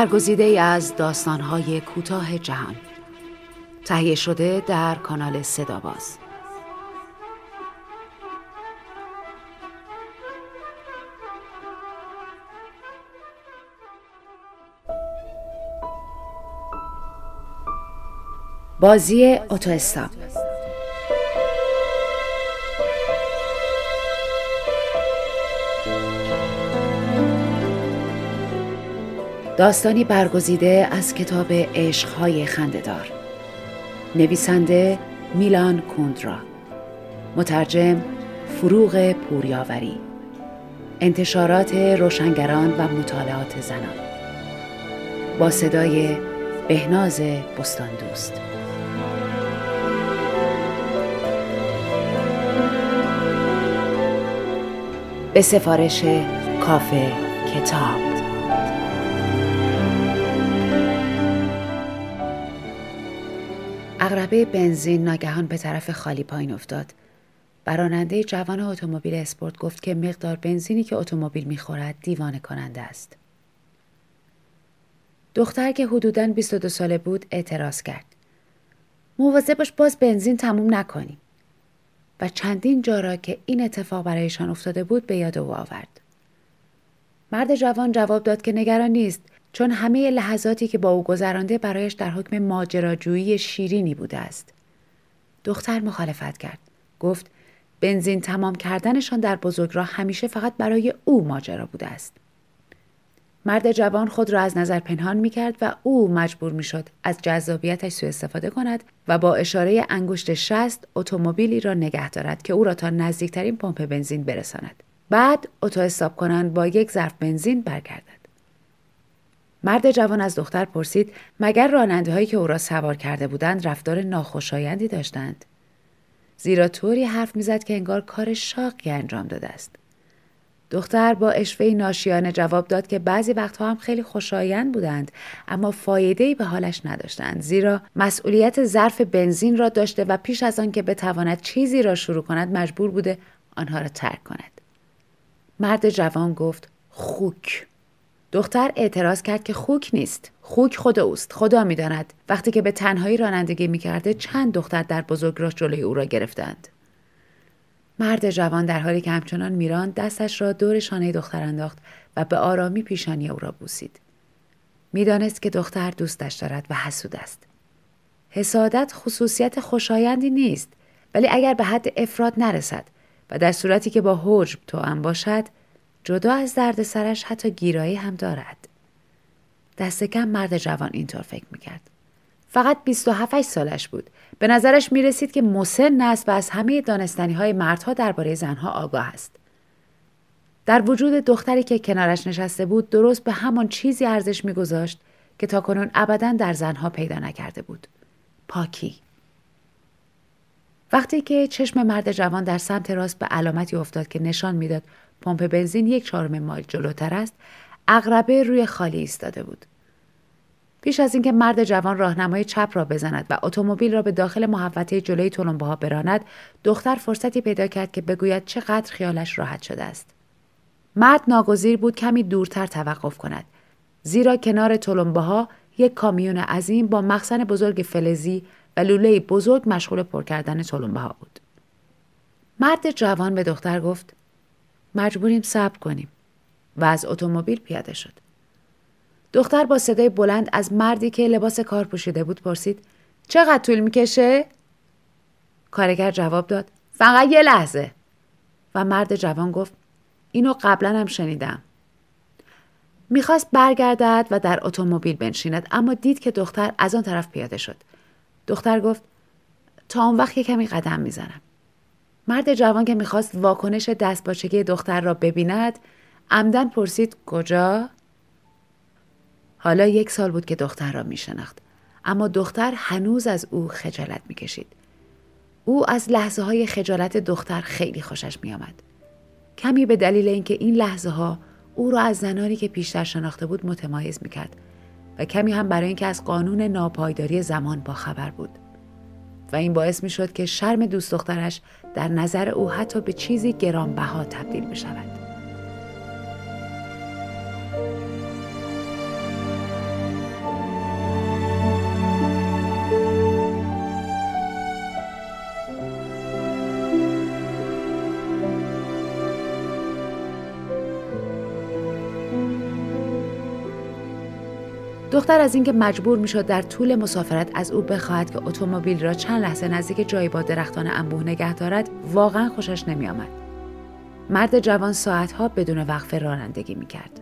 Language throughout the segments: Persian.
برگزیده ای از داستانهای کوتاه جهان. تهیه شده در کانال صداباز. بازی اتو استاپ داستانی برگزیده از کتاب عشقهای خندهدار. نویسنده میلان کوندرا. مترجم فروغ پوریاوری. انتشارات روشنگران و مطالعات زنان. با صدای بهناز بستان دوست به سفارش کافه کتاب. اغربه بنزین ناگهان به طرف خالی پایین افتاد. براننده جوان اتومبیل اسپورت گفت که مقدار بنزینی که اتومبیل می‌خورد دیوانه کننده است. دختر که حدوداً 22 ساله بود اعتراض کرد. مواظب باش باز بنزین تموم نکنی. و چندین جا را که این اتفاق برایشان افتاده بود به یاد او آورد. مرد جوان جواب داد که نگران نیست چون همه لحظاتی که با او گذرانده برایش در حکم ماجراجویی شیرینی بوده است. دختر مخالفت کرد. گفت بنزین تمام کردنشان در بزرگراه همیشه فقط برای او ماجرا بوده است. مرد جوان خود را از نظر پنهان می کرد و او مجبور می شد از جذابیتش سوء استفاده کند و با اشاره انگشت شست اتومبیلی را نگه دارد که او را تا نزدیکترین پمپ بنزین برساند. بعد اتو استاب کنند با یک ظرف بنزین برگردد. مرد جوان از دختر پرسید مگر راننده هایی که او را سوار کرده بودند رفتار ناخوشایندی داشتند؟ زیرا طوری حرف می‌زد که انگار کار شاقی انجام داده است. دختر با اشوه ناشیانه جواب داد که بعضی وقتها هم خیلی خوشایند بودند اما فایده به حالش نداشتند. زیرا مسئولیت ظرف بنزین را داشته و پیش از آن که بتواند چیزی را شروع کند مجبور بوده آنها را ترک کند. مرد جوان گفت خوک! دختر اعتراض کرد که خوک نیست. خوک خود اوست. خدا می‌داند. وقتی که به تنهایی رانندگی می‌کرده چند دختر در بزرگراه جلوی او را گرفتند. مرد جوان در حالی که همچنان میران دستش را دور شانه دختر انداخت و به آرامی پیشانی او را بوسید. می‌دانست که دختر دوستش دارد و حسود است. حسادت خصوصیت خوشایندی نیست ولی اگر به حد افراد نرسد و در صورتی که با حجب توأم باشد جدا از درد سرش حتی گیرایی هم دارد. دست کم مرد جوان اینطور فکر می‌کرد. فقط 27 سالش بود. به نظرش می رسید که مسن است و از همه دانستنی های مردها درباره زنها آگاه است. در وجود دختری که کنارش نشسته بود درست به همان چیزی ارزش میگذاشت که تاکنون ابدا در زنها پیدا نکرده بود. پاکی. وقتی که چشم مرد جوان در سمت راست به علامتی افتاد که نشان می‌داد پمپ بنزین یک چهارم مایل جلوتر است. اغربه روی خالی ایستاده بود. پیش از اینکه مرد جوان راهنمای چپ را بزند و اتومبیل را به داخل محوطه جلوی ها براند دختر فرصتی پیدا کرد که بگوید چقدر خیالش راحت شده است. مرد ناگزیر بود کمی دورتر توقف کند. زیرا کنار ها یک کامیون عظیم با مخزن بزرگ فلزی و لوله بزرگ مشغول پر کردن ها بود. مرد جوان به دختر گفت مجبوریم صبر کنیم و از اتومبیل پیاده شد. دختر با صدای بلند از مردی که لباس کار پوشیده بود پرسید چقدر طول می‌کشه؟ کارگر جواب داد فقط یه لحظه و مرد جوان گفت اینو قبلا هم شنیدم. می‌خواست برگردد و در اتومبیل بنشیند اما دید که دختر از آن طرف پیاده شد. دختر گفت تا اون وقت یه کمی قدم می‌زنم. مرد جوان که می‌خواست واکنش دستباچگی دختر را ببیند عمدن پرسید کجا؟ حالا یک سال بود که دختر را میشناخت اما دختر هنوز از او خجالت می‌کشید. او از لحظه های خجالت دختر خیلی خوشش میآمد. کمی به دلیل اینکه این لحظه ها او را از زنانی که پیشتر شناخته بود متمایز می‌کرد و کمی هم برای اینکه از قانون ناپایداری زمان با خبر بود. و این باعث می شد که شرم دوست دخترش در نظر او حتی به چیزی گرانبها تبدیل می دختر از اینکه مجبور می‌شد در طول مسافرت از او بخواهد که اتومبیل را چند لحظه نزدیک جایی با درختان انبوه نگه دارد واقعا خوشش نمیآمد. مرد جوان ساعتها بدون وقفه رانندگی می‌کرد.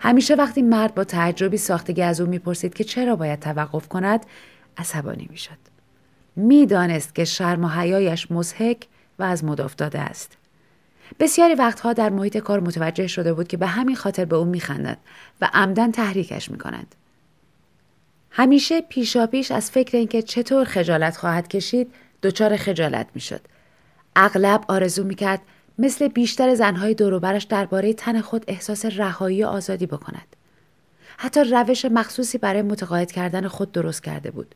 همیشه وقتی مرد با تعجبی ساختگی از او می‌پرسید که چرا باید توقف کند عصبانی می‌شد. می‌دانست که شرم و حیایش مزهک و از مد افتاده است. بسیاری وقتها در محیط کار متوجه شده بود که به همین خاطر به او میخندند و عمدن تحریکش می‌کنند. همیشه پیشاپیش از فکر اینکه چطور خجالت خواهد کشید دچار خجالت می‌شد. اغلب آرزو می‌کرد مثل بیشتر زنهای دوروبرش درباره تن خود احساس رهایی و آزادی بکند. حتی روش مخصوصی برای متقاعد کردن خود درست کرده بود.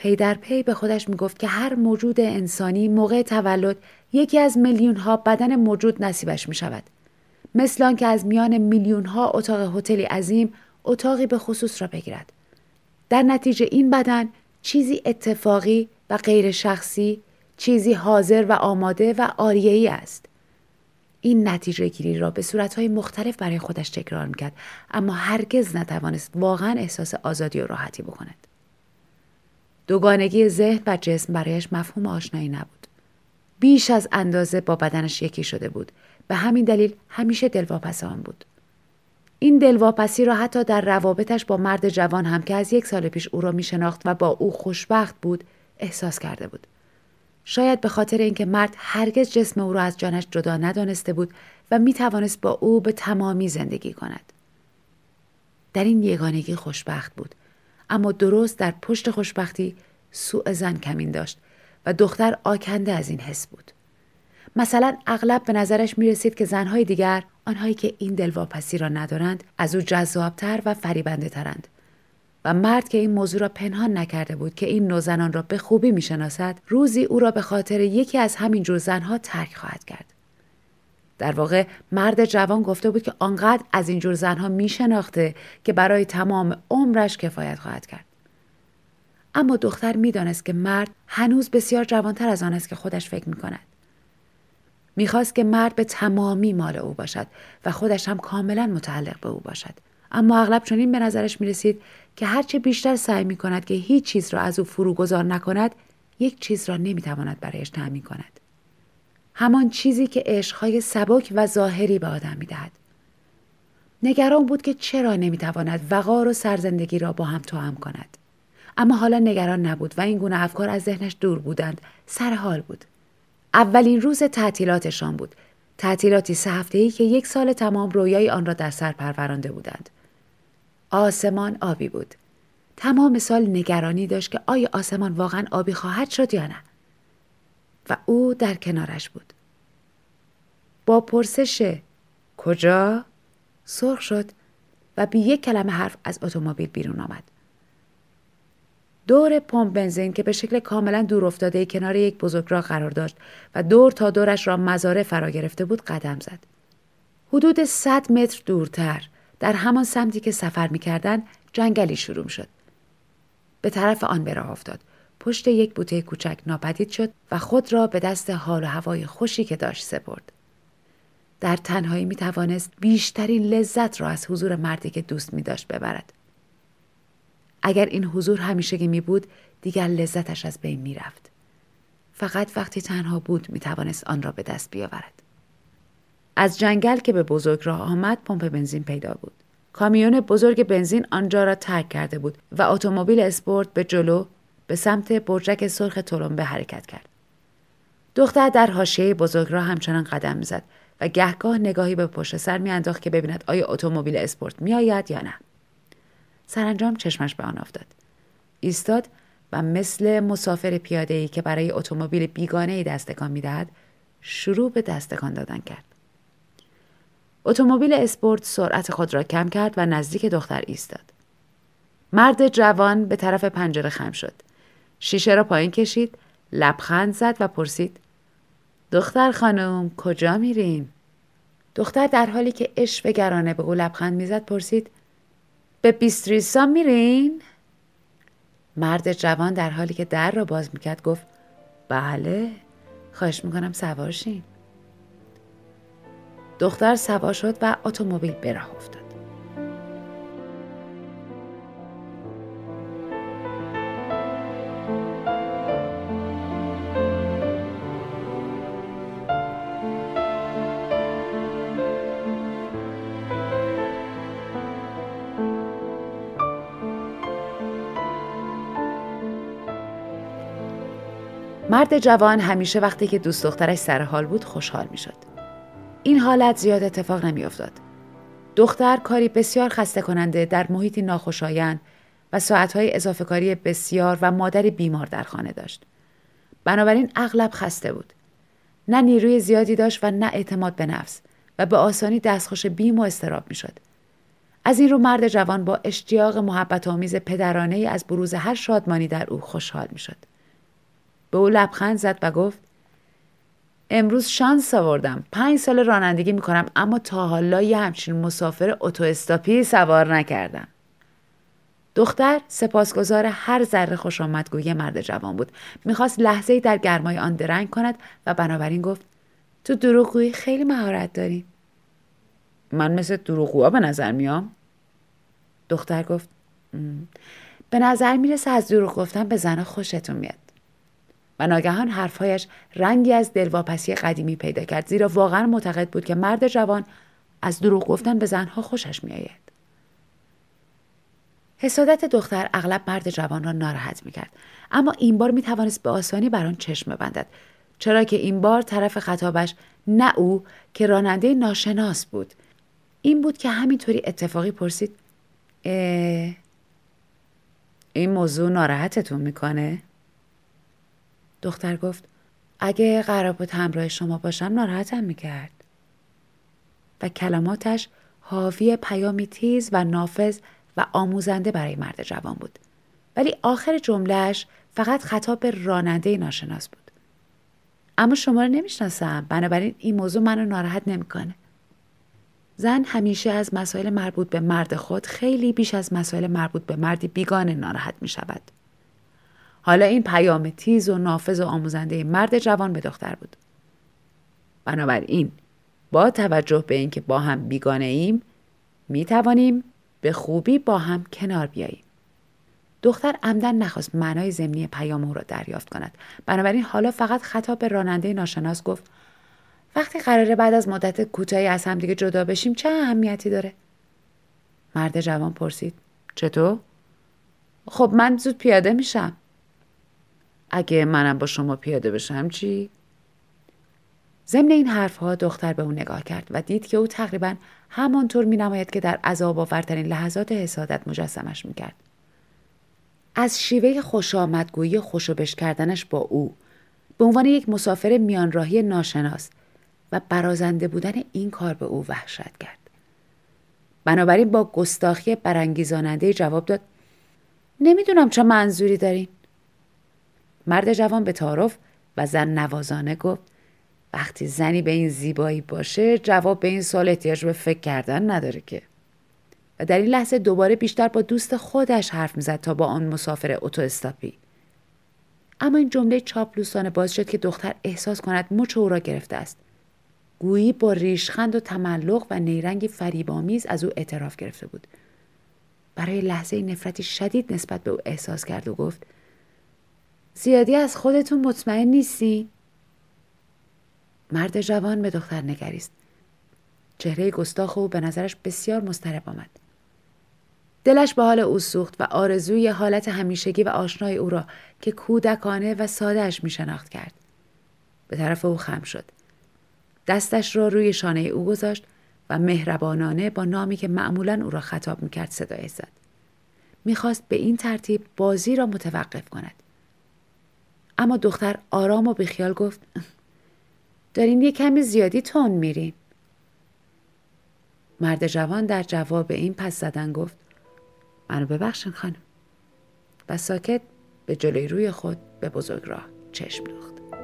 پی در پی به خودش می‌گفت که هر موجود انسانی موقع تولد یکی از میلیون ها بدن موجود نصیبش می شود. مثل آنکه از میان میلیون ها اتاق هتلی عظیم اتاقی به خصوص را بگیرد. در نتیجه این بدن چیزی اتفاقی و غیر شخصی، چیزی حاضر و آماده و آریهی است. این نتیجه گیری را به صورتهای مختلف برای خودش تکرار می‌کرد اما هرگز نتوانست واقعا احساس آزادی و راحتی بکند. دوگانگی ذهن و جسم برایش مفهوم آشنایی نبود. بیش از اندازه با بدنش یکی شده بود. به همین دلیل همیشه دلواپس آن بود. این دلواپسی را حتی در روابطش با مرد جوان هم که از یک سال پیش او را می شناخت و با او خوشبخت بود احساس کرده بود. شاید به خاطر اینکه مرد هرگز جسم او را از جانش جدا ندانسته بود و می توانست با او به تمامی زندگی کند. در این یگانگی خوشبخت بود اما درست در پشت خوشبختی سوء زن کمین داشت و دختر آکنده از این حس بود. مثلا اغلب به نظرش می رسید که زنهای دیگر آنهایی که این دلواپسی را ندارند از او جذابتر و فریبنده ترند و مرد که این موضوع را پنهان نکرده بود که این نوع زنان را به خوبی می شناسد روزی او را به خاطر یکی از همین جور زنها ترک خواهد کرد. در واقع مرد جوان گفته بود که آنقدر از این جور زنها می شناخته که برای تمام عمرش کفایت خواهد کرد. اما دختر می‌دانست که مرد هنوز بسیار جوانتر از آن است که خودش فکر می کند. می‌خواست که مرد به تمامی مال او باشد و خودش هم کاملا متعلق به او باشد. اما اغلب چنین به نظرش می رسید که هرچه بیشتر سعی می کند که هیچ چیز را از او فروگذار نکند یک چیز را نمی تواند برایش تأمین کند. همان چیزی که عشقهای سبک و ظاهری به آدم می دهد. نگران بود که چرا نمی تواند وقار و سرزندگی را با هم توام کند. اما حالا نگران نبود و این گونه افکار از ذهنش دور بودند. سر حال بود. اولین روز تعطیلاتشان بود. تعطیلاتی سه هفته‌ای که یک سال تمام رویای آن را در سر پرورانده بودند. آسمان آبی بود. تمام سال نگرانی داشت که آیا آسمان واقعا آبی خواهد شد یا نه. و او در کنارش بود با پرسش کجا سرخ شد و بی یک کلمه حرف از اتومبیل بیرون آمد دور پمپ بنزین که به شکل کاملا دور افتاده کنار یک بزرگراه قرار داشت و دور تا دورش را مزاره فرا گرفته بود قدم زد. حدود 100 متر دورتر در همان سمتی که سفر می‌کردند جنگلی شروع شد. به طرف آن به راه افتاد. پشت یک بوته کوچک ناپدید شد و خود را به دست حال و هوای خوشی که داشت سپرد. در تنهایی می توانست بیشترین لذت را از حضور مردی که دوست می داشت ببرد. اگر این حضور همیشگی می بود دیگر لذتش از بین می رفت. فقط وقتی تنها بود می توانست آن را به دست بیاورد. از جنگل که به بزرگ راه آمد پمپ بنزین پیدا بود. کامیون بزرگ بنزین آنجا را ترک کرده بود و اتومبیل اسپورت به جلو به سمت برجک سرخ تلمبه حرکت کرد. دختر در حاشیه بزرگ راه همچنان قدم می‌زد و گهگاه نگاهی به پشت سر میانداخت که ببیند آیا اتومبیل اسپورت میآید یا نه. سرانجام چشمش به آن افتاد ایستاد و مثل مسافر پیاده ای که برای اتومبیل بیگانه ای دستکان می‌دهد شروع به دستکان دادن کرد اتومبیل اسپورت سرعت خود را کم کرد و نزدیک دختر ایستاد مرد جوان به طرف پنجره خم شد شیشه را پایین کشید لبخند زد و پرسید دختر خانم کجا میریم دختر در حالی که عشق گرانه به او لبخند می‌زد پرسید به بیستریسا میرین؟ مرد جوان در حالی که در را باز می‌کرد گفت بله خواهش می‌کنم سوارشین دختر سوار شد و اتومبیل به راه افتاد. مرد جوان همیشه وقتی که دوست دخترش سر حال بود خوشحال می شد. این حالت زیاد اتفاق نمی افتاد. دختر کاری بسیار خسته کننده در محیطی ناخوشایند و ساعتهای اضافه کاری بسیار و مادری بیمار در خانه داشت. بنابراین اغلب خسته بود. نه نیروی زیادی داشت و نه اعتماد به نفس و به آسانی دستخوش بیم و استراب می شد. از این رو مرد جوان با اشتیاق محبت آمیز پدرانه از بروز هر شادمانی در او خوشحال می شد. به او لبخند زد و گفت امروز شانس آوردم. پنج سال رانندگی می کنم اما تا حالا یه همچین مسافر اتو سوار نکردم. دختر سپاسگزار هر ذره خوش آمدگوی مرد جوان بود. می‌خواست لحظه در گرمای آن درنگ کند و بنابراین گفت تو دروغگویی خیلی مهارت داری. من مثل دروغگوها به نظر میام؟ دختر گفت به نظر می‌رسه از دروغ گفتن به زنها خوشتون میاد. و ناگهان حرفهایش رنگی از دلواپسی قدیمی پیدا کرد زیرا واقعا معتقد بود که مرد جوان از دروغ گفتن به زنها خوشش میآید حسادت دختر اغلب مرد جوان را ناراحت می‌کرد اما این بار می توانست به آسانی بر آن چشم ببندد چرا که این بار طرف خطابش نه او که راننده ناشناس بود این بود که همینطوری اتفاقی پرسید این موضوع ناراحتتون می‌کنه؟ دختر گفت اگه قرار بود همراه شما باشم ناراحتم می‌کرد. و کلماتش حاوی پیامی تیز و نافذ و آموزنده برای مرد جوان بود. ولی آخر جملهش فقط خطاب به راننده ناشناس بود. اما شما رو نمی‌شناسم. بنابراین این موضوع منو ناراحت نمی‌کنه. زن همیشه از مسائل مربوط به مرد خود خیلی بیش از مسائل مربوط به مردی بیگانه ناراحت می شود. حالا این پیام تیز و نافذ و آموزنده مرد جوان به دختر بود. بنابراین با توجه به اینکه با هم بیگانه ایم می توانیم به خوبی با هم کنار بیاییم. دختر عمدن نخواست معنای زمینی پیام او را دریافت کند. بنابراین حالا فقط خطاب به راننده ناشناس گفت وقتی قراره بعد از مدت کوتاهی از همدیگه جدا بشیم چه اهمیتی داره؟ مرد جوان پرسید چطور؟ خب من زود پیاده میشم. اگه منم با شما پیاده بشم چی؟ ضمن این حرفها دختر به او نگاه کرد و دید که او تقریبا همانطور می نماید که در عذاب آورترین لحظات حسادت مجسمش می کرد. از شیوه خوش آمدگویی خوشوبش کردنش با او به عنوان یک مسافر میانراهی ناشناس و برازنده بودن این کار به او وحشت کرد. بنابراین با گستاخی برانگیزاننده جواب داد نمی‌دونم چه منظوری دارین. مرد جوان به تعارف و زن نوازانه گفت وقتی زنی به این زیبایی باشه جواب به این سال احتیاج به فکر کردن نداره که. و در این لحظه دوباره بیشتر با دوست خودش حرف می‌زد تا با آن مسافر اتو استاپی. اما این جمله چاپلوسانه باز شد که دختر احساس کند مچ او را گرفته است. گویی با ریشخند و تملق و نیرنگی فریبامیز از او اعتراف گرفته بود. برای لحظه نفرتی شدید نسبت به او احساس کرد و گفت زیادی از خودتون مطمئن نیستی؟ مرد جوان به دختر نگریست. چهره گستاخ او به نظرش بسیار مضطرب آمد. دلش به حال او سوخت و آرزوی حالت همیشگی و آشنای او را که کودکانه و سادهش می شناخت کرد. به طرف او خم شد. دستش را روی شانه او گذاشت و مهربانانه با نامی که معمولا او را خطاب می کرد صدای زد. می‌خواست به این ترتیب بازی را متوقف کند. اما دختر آرام و بیخیال گفت دارین یه کمی زیادی تون میرین. مرد جوان در جواب این پس زدن گفت منو ببخشن خانم و ساکت به جلوی روی خود به بزرگ راه چشم دوخت.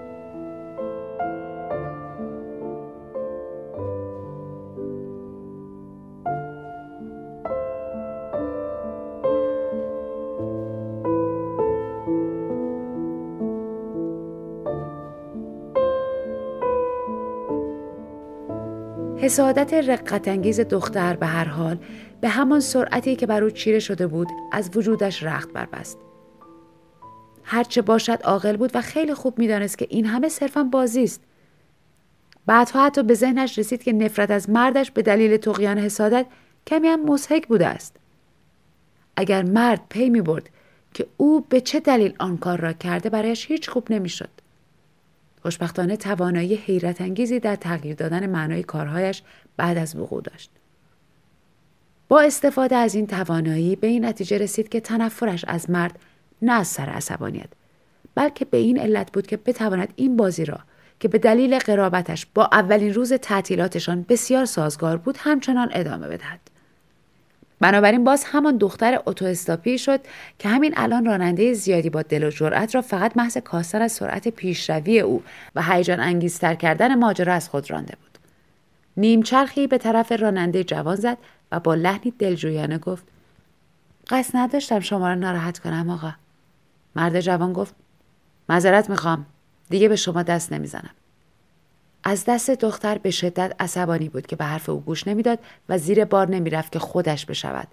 حسادت رقتانگیز دختر به هر حال به همان سرعتی که بر او چیره شده بود از وجودش رخت بربست. هرچه باشد عاقل بود و خیلی خوب می‌دانست که این همه صرفا بازی است. بعدها حتی به ذهنش رسید که نفرت از مردش به دلیل تقیان حسادت کمی هم مسحک بوده است. اگر مرد پی می برد که او به چه دلیل آن کار را کرده برایش هیچ خوب نمی‌شد. خوشبختانه توانایی حیرت انگیزی در تغییر دادن معنای کارهایش بعد از وقوع داشت. با استفاده از این توانایی به این نتیجه رسید که تنفرش از مرد نه از سر عصبانیت بلکه به این علت بود که بتواند این بازی را که به دلیل قرابتش با اولین روز تعطیلاتشان بسیار سازگار بود همچنان ادامه بدهد. بنابراین باز همان دختر اتوستاپی شد که همین الان راننده زیادی با دل و جرأت را فقط محض کاستن از سرعت پیشروی او و هیجان انگیزتر کردن ماجرا از خود رانده بود. نیمچرخی به طرف راننده جوان زد و با لحنی دلجویانه گفت قصد نداشتم شما را ناراحت کنم آقا. مرد جوان گفت معذرت می‌خوام. دیگه به شما دست نمی‌زنم. از دست دختر به شدت عصبانی بود که به حرف او گوش نمی‌داد و زیر بار نمی‌رفت که خودش بشود.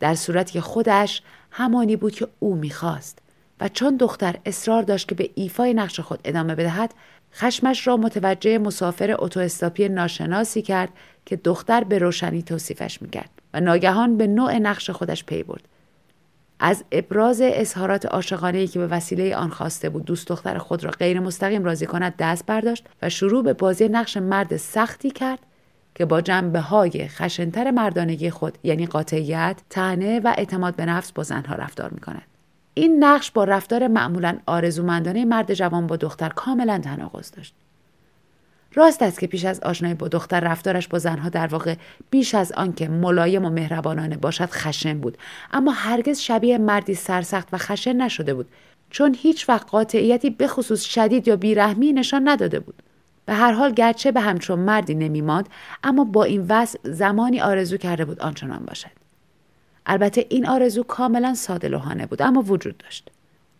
در صورتی که خودش همانی بود که او می‌خواست. و چون دختر اصرار داشت که به ایفای نقش خود ادامه بدهد خشمش را متوجه مسافر اتوستاپی ناشناسی کرد که دختر به روشنی توصیفش می‌کرد و ناگهان به نوع نقش خودش پی برد. از ابراز اظهارات عاشقانه که به وسیله آن خواسته بود دوست دختر خود را غیر مستقیم راضی کند دست برداشت و شروع به بازی نقش مرد سختی کرد که با جنبه های خشنتر مردانگی خود یعنی قاطعیت، تنه و اعتماد به نفس با زنها رفتار می کند. این نقش با رفتار معمولا آرزومندانه مرد جوان با دختر کاملا تناقض داشت. راست است که پیش از آشنایی با دختر رفتارش با زنها در واقع بیش از آنکه ملایم و مهربانانه باشد خشن بود. اما هرگز شبیه مردی سرسخت و خشن نشده بود. چون هیچ وقت قاطعیتی به خصوص شدید یا بیرحمی نشان نداده بود. به هر حال گرچه به همچون مردی نمیماند اما با این وضع زمانی آرزو کرده بود آنچنان باشد. البته این آرزو کاملا ساده لوحانه بود اما وجود داشت.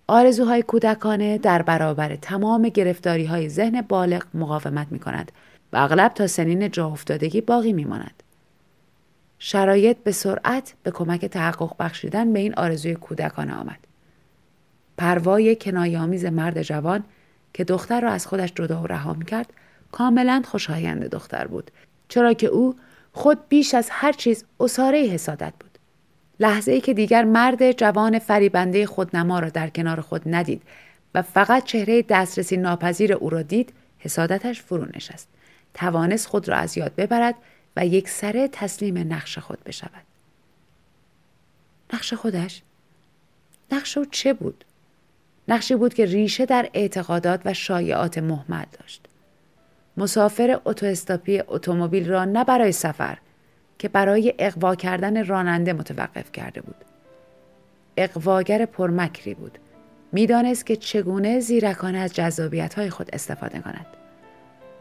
آرزوهای کودکانه در برابر تمام گرفتاری های ذهن بالغ مقاومت می کند و اغلب تا سنین جا افتادگی باقی می ماند. شرایط به سرعت به کمک تحقق بخشیدن به این آرزوی کودکانه آمد. پروای کنایامیز مرد جوان که دختر را از خودش جدا و رها کرد کاملا خوشایند دختر بود چرا که او خود بیش از هر چیز اصاره حسادت بود. لحظه ای که دیگر مرد جوان فریبنده خودنما را در کنار خود ندید و فقط چهره دسترسی ناپذیر او را دید حسادتش فرو نشست توانست خود را از یاد ببرد و یک سره تسلیم نقش خود بشود. نقش خودش؟ نقش او چه بود؟ نقشی بود که ریشه در اعتقادات و شایعات مهمل داشت. مسافر اتوستاپی اتومبیل را نه برای سفر که برای اقوا کردن راننده متوقف کرده بود. اقواگر پرمکری بود. می‌دانست که چگونه زیرکانه از جذابیت های خود استفاده کند.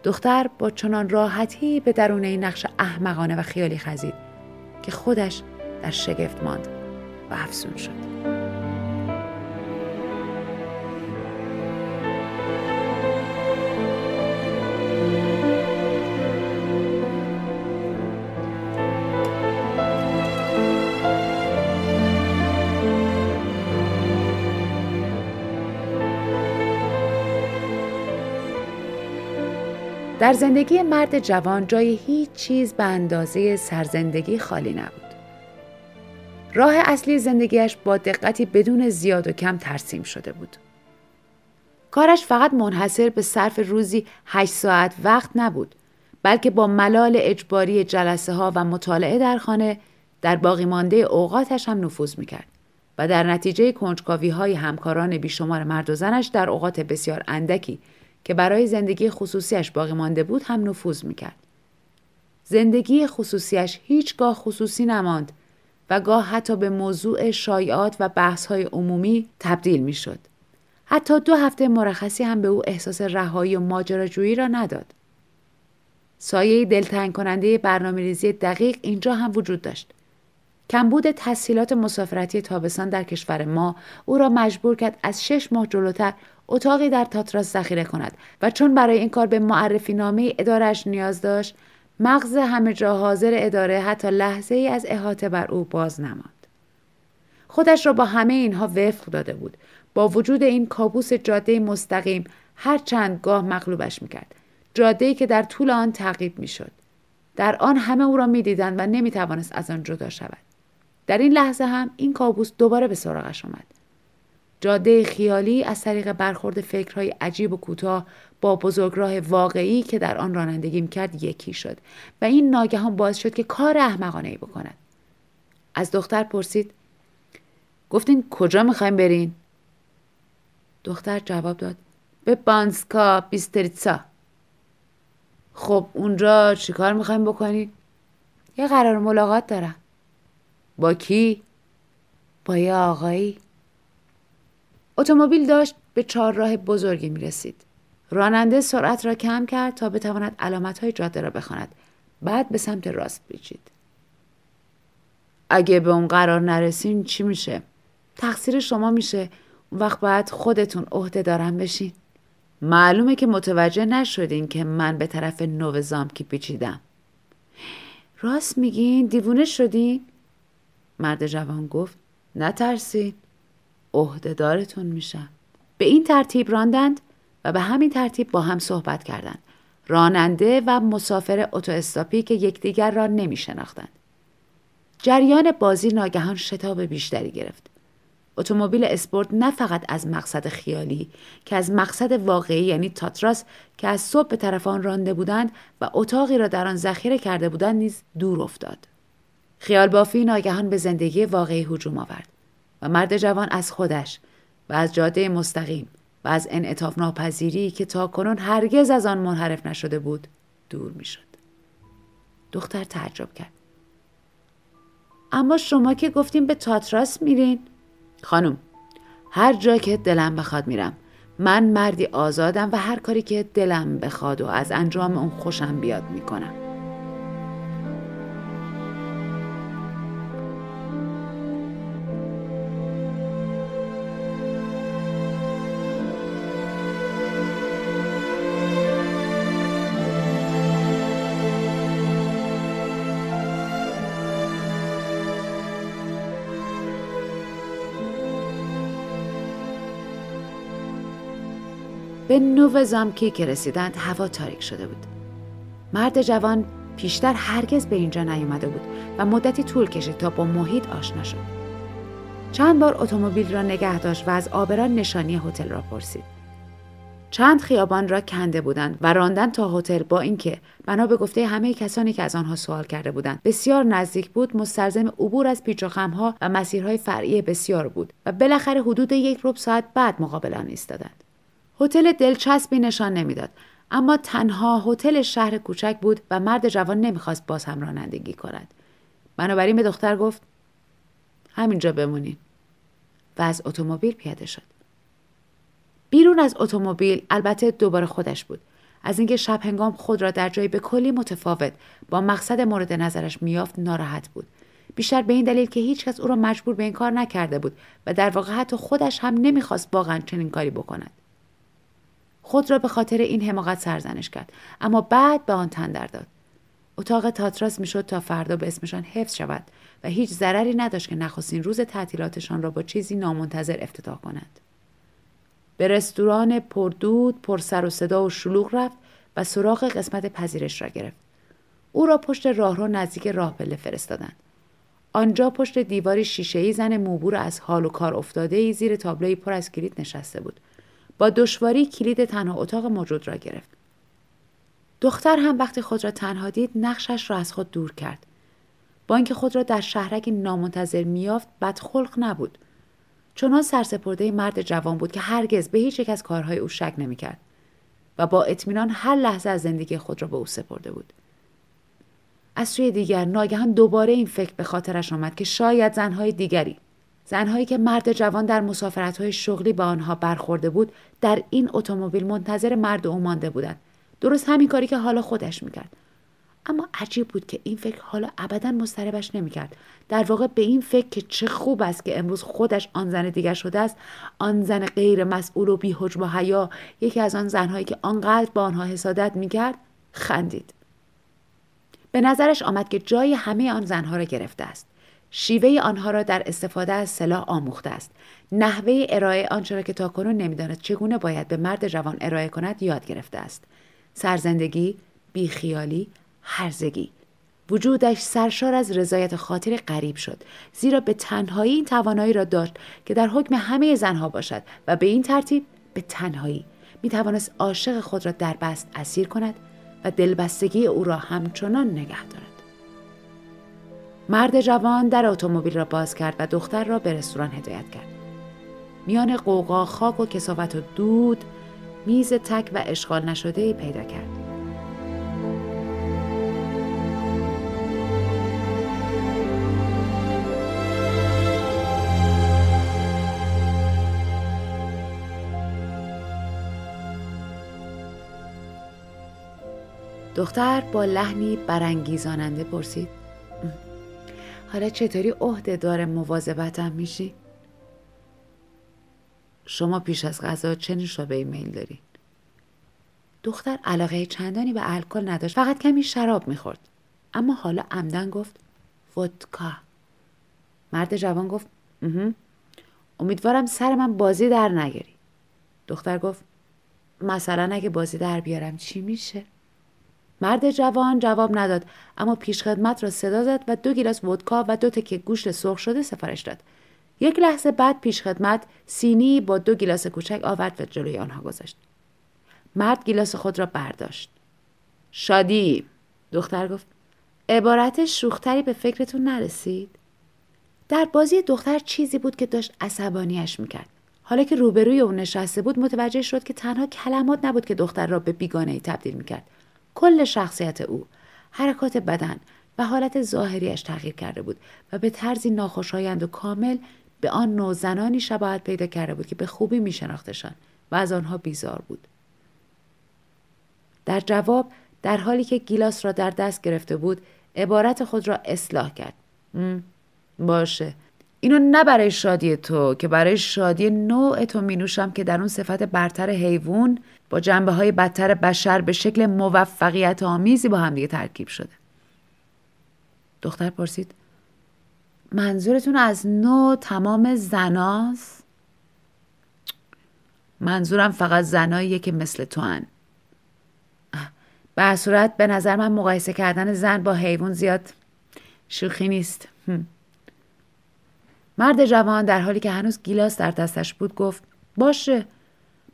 دختر با چنان راحتی به درون این نقش احمقانه و خیالی خزید که خودش در شگفت ماند و افسون شد. در زندگی مرد جوان جای هیچ چیز به اندازه سرزندگی خالی نبود. راه اصلی زندگیش با دقتی بدون زیاد و کم ترسیم شده بود. کارش فقط منحصر به صرف روزی هشت ساعت وقت نبود بلکه با ملال اجباری جلسه ها و مطالعه در خانه در باقی مانده اوقاتش هم نفوذ می‌کرد و در نتیجه کنجکاوی های همکاران بیشمار مرد و زنش در اوقات بسیار اندکی که برای زندگی خصوصیش باقی مانده بود هم نفوذ می‌کرد. زندگی خصوصیش هیچگاه خصوصی نماند و گاه حتی به موضوع شایعات و بحث‌های عمومی تبدیل می‌شد. حتی دو هفته مرخصی هم به او احساس رهایی و ماجراجویی را نداد. سایه دلتنگ کننده برنامه ریزی دقیق اینجا هم وجود داشت. کمبود تسهیلات مسافرتی تابستان در کشور ما او را مجبور کرد از شش ماه جلوتر اتاقی در تاتراس ذخیره کند و چون برای این کار به معرفی نامه ادارش نیاز داشت مغز همه جا حاضر اداره حتی لحظه ای از احاطه بر او باز نماند. خودش را با همه اینها وفق داده بود. با وجود این کابوس جاده مستقیم هر چند گاه مغلوبش می‌کرد. جاده ای که در طول آن تعقیب می‌شد. در آن همه او را می‌دیدند و نمی‌توانست از آن جدا شود. در این لحظه هم این کابوس دوباره به سراغش آمد. جاده خیالی از طریق برخورد فکرهای عجیب و کوتاه با بزرگراه واقعی که در آن رانندگی کرد یکی شد و این ناگهان باعث شد که کار احمقانه ای بکند. از دختر پرسید گفتین کجا می‌خوایم برین؟ دختر جواب داد به بانسکا بیستریتسا. خب اونجا چیکار می‌خوایم بکنید یه قرار ملاقات دارم. با کی؟ با یه آقایی. اتومبیل داشت به چهارراه بزرگی می رسید. راننده سرعت را کم کرد تا بتواند علامت های جاده را بخواند. بعد به سمت راست پیچید. اگه به اون قرار نرسین چی میشه؟ تقصیر شما میشه. اون وقت باید خودتون عهده دارم بشین. معلومه که متوجه نشدین که من به طرف نو زامکی پیچیدم. راست میگین؟ دیوونه شدین؟ مرد جوان گفت نترسین. عهدهدارتون میشم به این ترتیب راندند و به همین ترتیب با هم صحبت کردند راننده و مسافر اتو استاپی که یکدیگر را نمی شناختند. جریان بازی ناگهان شتاب بیشتری گرفت. اتومبیل اسپورت نه فقط از مقصد خیالی که از مقصد واقعی یعنی تاتراس که از صبح به طرف آن رانده بودند و اتاقی را در آن ذخیره کرده بودند نیز دور افتاد. خیال بافی ناگهان به زندگی واقعی هجوم آورد. مرد جوان از خودش و از جاده مستقیم و از انعطاف ناپذیری که تا کنون هرگز از آن منحرف نشده بود دور می شد. دختر تعجب کرد. اما شما که گفتیم به تاتراس میرین؟ خانم هر جا که دلم بخواد میرم. من مردی آزادم و هر کاری که دلم بخواد و از انجام اون خوشم بیاد می‌کنم. به نو زامکی که رسیدند هوا تاریک شده بود. مرد جوان پیشتر هرگز به اینجا نیامده بود و مدتی طول کشید تا با محیط آشنا شد. چند بار اتومبیل را نگه داشت و از آبران نشانی هتل را پرسید. چند خیابان را کنده بودند و راندن تا هتل با اینکه بنا به گفته همه کسانی که از آنها سوال کرده بودند بسیار نزدیک بود مستلزم عبور از پیچ و خمها و مسیرهای فرعی بسیار بود و بالاخره حدود یک ربع ساعت بعد مقابل آن ایستادند. هتل دلچسبی نشان نمی‌داد. اما تنها هتل شهر کوچک بود و مرد جوان نمی‌خواست باز هم رانندگی کند. بنابراین به دختر گفت همینجا بمونین. و از اتومبیل پیاده شد. بیرون از اتومبیل البته دوباره خودش بود. از اینکه شب هنگام خود را در جایی به کلی متفاوت با مقصد مورد نظرش میافت ناراحت بود. بیشتر به این دلیل که هیچکس او را مجبور به این کار نکرده بود و در واقع حتی خودش هم نمی‌خواست واقعا چنین کاری بکند. خود را به خاطر این حماقت سرزنش کرد. اما بعد به آن تندر داد. اتاق تاتراس می‌شد تا فردا به اسمشان حفظ شود و هیچ ضرری نداشت که نخستین روز تعطیلاتشان را با چیزی نامنتظر افتتاح کنند به رستوران پردود پر سر و صدا و شلوغ رفت و سراغ قسمت پذیرش را گرفت. او را پشت راهرو نزدیک راه پله فرستادند. آنجا پشت دیواری شیشهای زن موبور از حال و کار افتاده ای زیر تابلوی پر از کلید نشسته بود. با دشواری کلید تنها اتاق موجود را گرفت. دختر هم وقتی خود را تنها دید نقشش را از خود دور کرد. با اینکه خود را در شهرکی نامنتظر میافت بدخلق نبود. چنان سرسپرده مرد جوان بود که هرگز به هیچ یک از کارهای او شک نمی‌کرد و با اطمینان هر لحظه از زندگی خود را به او سپرده بود. از سوی دیگر ناگهان دوباره این فکر به خاطرش آمد که شاید زنهای دیگری زنهایی که مرد جوان در مسافرت‌های شغلی به آنها برخورده بود در این اتومبیل منتظر مرد او مانده بودند. درست همین کاری که حالا خودش می‌کرد. اما عجیب بود که این فکر حالا ابدا مضطربش نمی‌کرد. در واقع به این فکر که چه خوب است که امروز خودش آن زن دیگر شده است آن زن غیر مسئول و بیحجم و حیا یکی از آن زنهایی که آنقدر با آنها حسادت می‌کرد خندید. به نظرش آمد که جای همه آن زنها را گرفته است. شیوه آنها را در استفاده از سلاح آموخته است. نحوه ارائه آنچه را که تاکنون نمی‌داند چگونه باید به مرد جوان ارائه کند یاد گرفته است. سرزندگی بیخیالی هرزگی. وجودش سرشار از رضایت خاطر غریب شد زیرا به تنهایی این توانایی را داشت که در حکم همه زنها باشد و به این ترتیب به تنهایی. می توانست عاشق خود را در بست اسیر کند و دلبستگی او را همچنان نگه دارد. مرد جوان در اتومبیل را باز کرد و دختر را به رستوران هدایت کرد. میان قوقا خاک و کسافت و دود میز تک و اشغال نشده ای پیدا کرد. دختر با لحنی برانگیزاننده پرسید حالا چطوری عهده دار مواظبتم میشی؟ شما پیش از غذا چه نوشابه میل دارین؟ دختر علاقه چندانی به الکل نداشت فقط کمی شراب می‌خورد اما حالا عمدن گفت ودکا مرد جوان گفت امیدوارم سر من بازی در نگیری دختر گفت مثلا اگه بازی در بیارم چی میشه؟ مرد جوان جواب نداد اما پیشخدمت را صدا زد و دو گیلاس ودکا و دو تکه گوشت سرخ شده سفارش داد. یک لحظه بعد پیشخدمت سینی با دو گیلاس کوچک آورد و جلوی آنها گذاشت. مرد گیلاس خود را برداشت. شادی؟ دختر گفت. عبارت شوختری به فکرتون نرسید؟ در بازی دختر چیزی بود که داشت عصبانیش می‌کرد. حالا که روبروی او نشسته بود متوجه شد که تنها کلمات نبود که دختر را به بیگانه ای تبدیل می‌کرد. کل شخصیت او حرکات بدن و حالت ظاهریش تغییر کرده بود و به طرزی ناخوشایند و کامل به آن نوع زنانی شباهت پیدا کرده بود که به خوبی می شناختشان و از آنها بیزار بود. در جواب در حالی که گیلاس را در دست گرفته بود عبارت خود را اصلاح کرد. باشه اینو نه برای شادی تو که برای شادی نوع تو می که در اون صفت برتر حیوان با جنبه های بدتر بشر به شکل موفقیت آمیزی با همدیگه ترکیب شده. دختر پرسید منظورتون از نوع تمام زناست؟ منظورم فقط زناییه که مثل تو هن. به صورت به نظر من مقایسه کردن زن با حیوان زیاد شوخی نیست. مرد جوان در حالی که هنوز گیلاس در دستش بود گفت باشه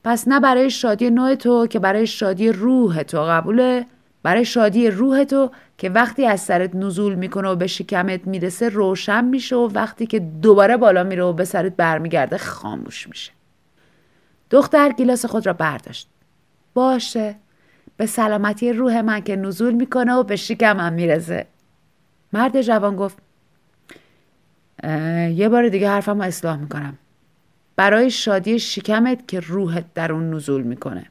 پس نه برای شادی نوع تو که برای شادی روح تو قبوله برای شادی روح تو که وقتی از سرت نزول می‌کنه و به شکمت می‌رسه روشن میشه و وقتی که دوباره بالا میره و به سرت برمیگرده خاموش میشه. دختر گیلاس خود را برداشت. باشه به سلامتی روح من که نزول می‌کنه و به شکمم می‌رسه. مرد جوان گفت یه بار دیگه حرفم رو اصلاح می‌کنم. برای شادی شکمت که روحت در اون نزول می‌کنه.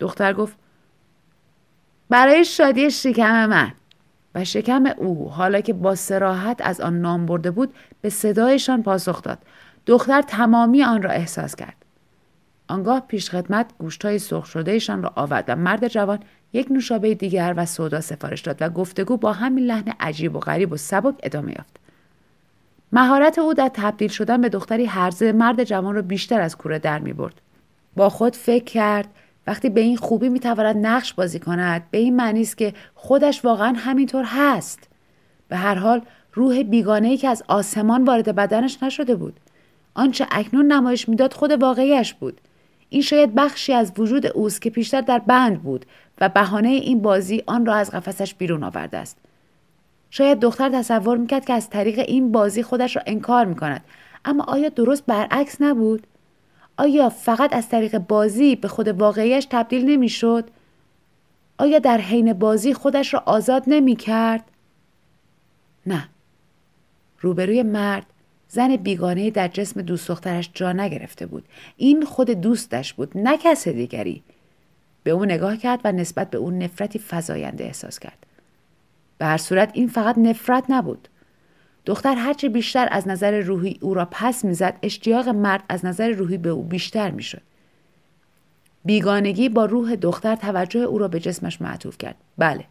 دختر گفت برای شادی شکم من و شکم او حالا که با سراحت از آن نام برده بود به صدایشان پاسخ داد. دختر تمامی آن را احساس کرد. آنگاه پیشخدمت گوشتهای سرخ شدهشان را آورد و مرد جوان یک نوشابه دیگر و سودا سفارش داد و گفتگو با همین لحن عجیب و غریب و سبک ادامه یافت. مهارت او در تبدیل شدن به دختری هرزه مرد جوان را بیشتر از کوره در می برد. با خود فکر کرد وقتی به این خوبی می تواند نقش بازی کند به این معنی است که خودش واقعا همینطور هست. به هر حال روح بیگانه ای که از آسمان وارد بدنش نشده بود. آنچه اکنون نمایش می‌داد خود واقعیش بود. این شاید بخشی از وجود اوست که پیشتر در بند بود و بهانه این بازی آن را از قفسش بیرون آورده است. شاید دختر تصور می‌کرد که از طریق این بازی خودش را انکار می‌کند اما آیا درست برعکس نبود آیا فقط از طریق بازی به خود واقعیش تبدیل نمی‌شد آیا در حین بازی خودش را آزاد نمی کرد؟ نه. روبروی مرد زن بیگانه در جسم دوست دخترش جا نگرفته بود. این خود دوستش بود نه کس دیگری. به او نگاه کرد و نسبت به اون نفرتی فزاینده احساس کرد. به هر صورت این فقط نفرت نبود. دختر هرچه بیشتر از نظر روحی او را پس می‌زد اشتیاق مرد از نظر روحی به او بیشتر می‌شد. بیگانگی با روح دختر توجه او را به جسمش معطوف کرد. بله.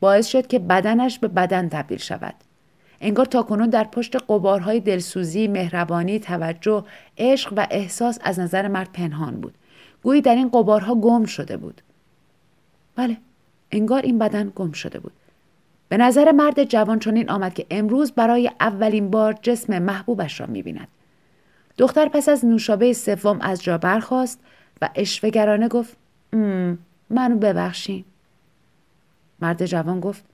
باعث شد که بدنش به بدن تبدیل شود. انگار تاکنون در پشت قبارهای دلسوزی، مهربانی، توجه، عشق و احساس از نظر مرد پنهان بود. گویی در این قبارها گم شده بود. بله، انگار این بدن گم شده بود. به نظر مرد جوان چنین آمد که امروز برای اولین بار جسم محبوبش را می‌بیند دختر پس از نوشابه سوم از جا برخاست و اشوگرانه گفت منو ببخشین مرد جوان گفت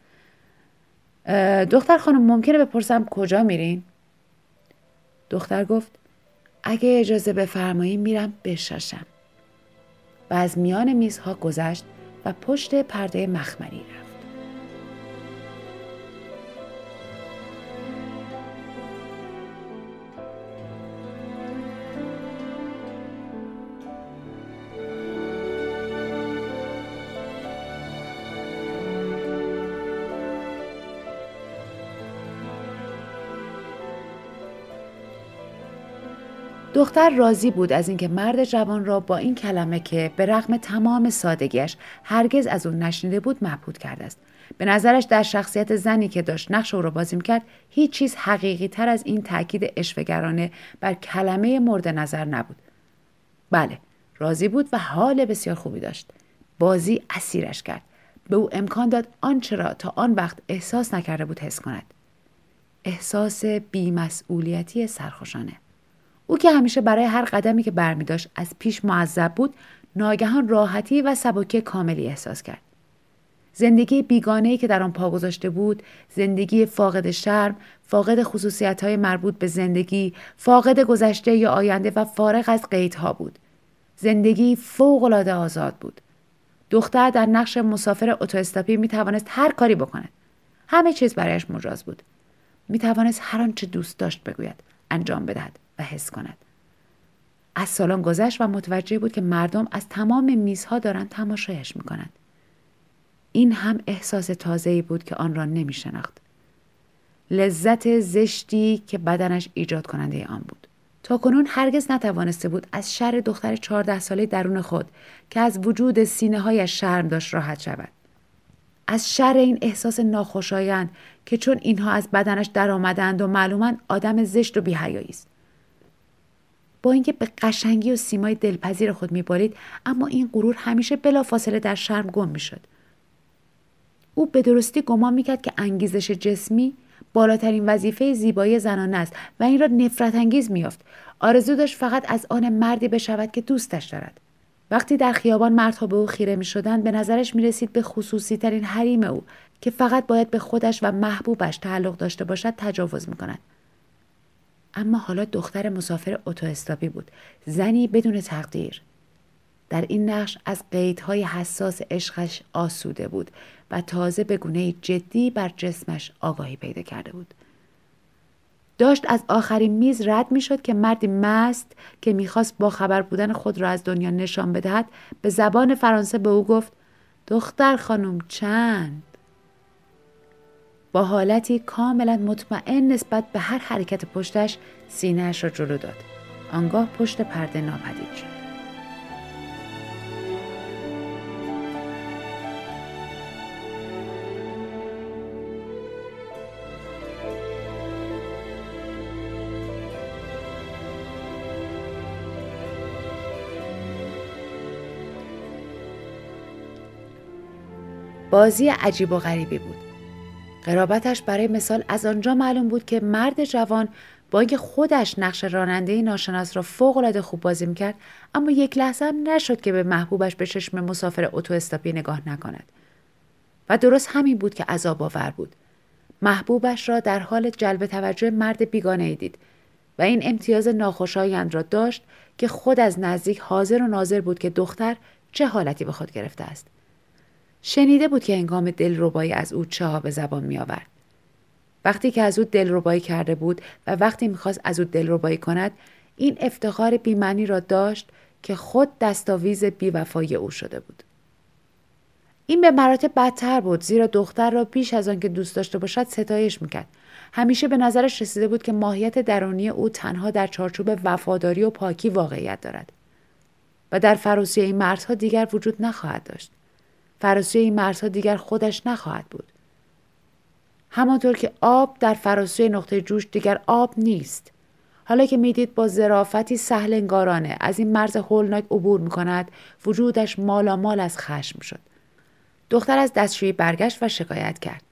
دختر خانم ممکنه بپرسم کجا میرین؟ دختر گفت اگه اجازه بفرمایی میرم بشاشم و از میان میزها گذشت و پشت پرده مخمری رفت. دختر راضی بود از اینکه مرد جوان را با این کلمه که به رغم تمام سادگیش هرگز از اون نشنیده بود مبهوت کرده است. به نظرش در شخصیت زنی که داشت نقش او را بازی کرد هیچ چیز حقیقی تر از این تاکید اشوگرانه بر کلمه مورد نظر نبود. بله راضی بود و حال بسیار خوبی داشت. بازی اسیرش کرد. به او امکان داد آنچه را تا آن وقت احساس نکرده بود حس کند. احساس بیمسئولیتی سرخوشانه. او که همیشه برای هر قدمی که برمی داشت از پیش معذب بود ناگهان راحتی و سبکی کاملی احساس کرد. زندگی بیگانه که در آن پا گذاشته بود زندگی فاقد شرم فاقد خصوصیت های مربوط به زندگی فاقد گذشته یا آینده و فارغ از قیدها بود. زندگی فوق آزاد بود. دختر در نقش مسافر اتوستاپی می توانست هر کاری بکند. همه چیز برایش مجاز بود. می توانست هر آنچه دوست داشت بگوید انجام بدهد. و حس کند. از سالن گذشت و متوجه بود که مردم از تمام میزها دارند تماشایش می‌کنند. این هم احساس تازه‌ای بود که آن را نمی شناخت. لذت زشتی که بدنش ایجاد کننده آن بود. تا کنون هرگز نتوانسته بود از شر دختر چهارده ساله درون خود که از وجود سینه های شرم داشت راحت شود. از شر این احساس ناخوشایند که چون اینها از بدنش درآمدند و معلوما آدم زشت و بیهیایی است. با اینکه به قشنگی و سیمای دلپذیر خود میبارید اما این غرور همیشه بلافاصله در شرم گم می‌شد. او به درستی گمان می‌کرد که انگیزش جسمی بالاترین وظیفه زیبایی زنانه است و این را نفرت انگیز میافت آرزو داشت فقط از آن مردی بشود که دوستش دارد. وقتی در خیابان مردها به او خیره می شدند به نظرش می رسید به خصوصی ترین حریم او که فقط باید به خودش و محبوبش تعلق داشته باشد تجاوز می کند. اما حالا دختر مسافر اتوستاپی بود. زنی بدون تقدیر. در این نقش از قیدهای حساس عشقش آسوده بود و تازه به گونه جدی بر جسمش آگاهی پیدا کرده بود. داشت از آخرین میز رد می شد که مردی مست که می‌خواست با خبر بودن خود را از دنیا نشان بدهد به زبان فرانسه به او گفت دختر خانم چند؟ با حالتی کاملا مطمئن نسبت به هر حرکت پشتش سینهاش را جلو داد. آنگاه پشت پرده ناپدید شد. بازی عجیب و غریبی بود. قرابتش برای مثال از آنجا معلوم بود که مرد جوان با اینکه خودش نقش راننده ناشناس را فوقالعاده خوب بازی می‌کرد اما یک لحظه هم نشد که به محبوبش به چشم مسافر اتو استاپی نگاه نکند. و درست همین بود که عذاب آور بود. محبوبش را در حال جلب توجه مرد بیگانه ای دید و این امتیاز ناخوشایند را داشت که خود از نزدیک حاضر و ناظر بود که دختر چه حالتی به خود گرفته است. شنیده بود که هنگام دلربایی از او چه ها به زبان می آورد. وقتی که از او دلربایی کرده بود و وقتی می‌خواست از او دلربایی کند این افتخار بیمنی را داشت که خود دستاویز بیوفایی او شده بود. این به مراتب بدتر بود زیرا دختر را بیش از آن که دوست داشته باشد ستایش می‌کرد همیشه به نظرش رسیده بود که ماهیت درونی او تنها در چارچوب وفاداری و پاکی واقعیت دارد و در فروسی این مردها دیگر وجود نخواهد داشت فراسوی این مرزها دیگر خودش نخواهد بود. همانطور که آب در فراسوی نقطه جوش دیگر آب نیست. حالا که می‌دید با ظرافتی سهل انگارانه از این مرز هولناک عبور می کند وجودش مال از خشم شد. دختر از دستشویی برگشت و شکایت کرد.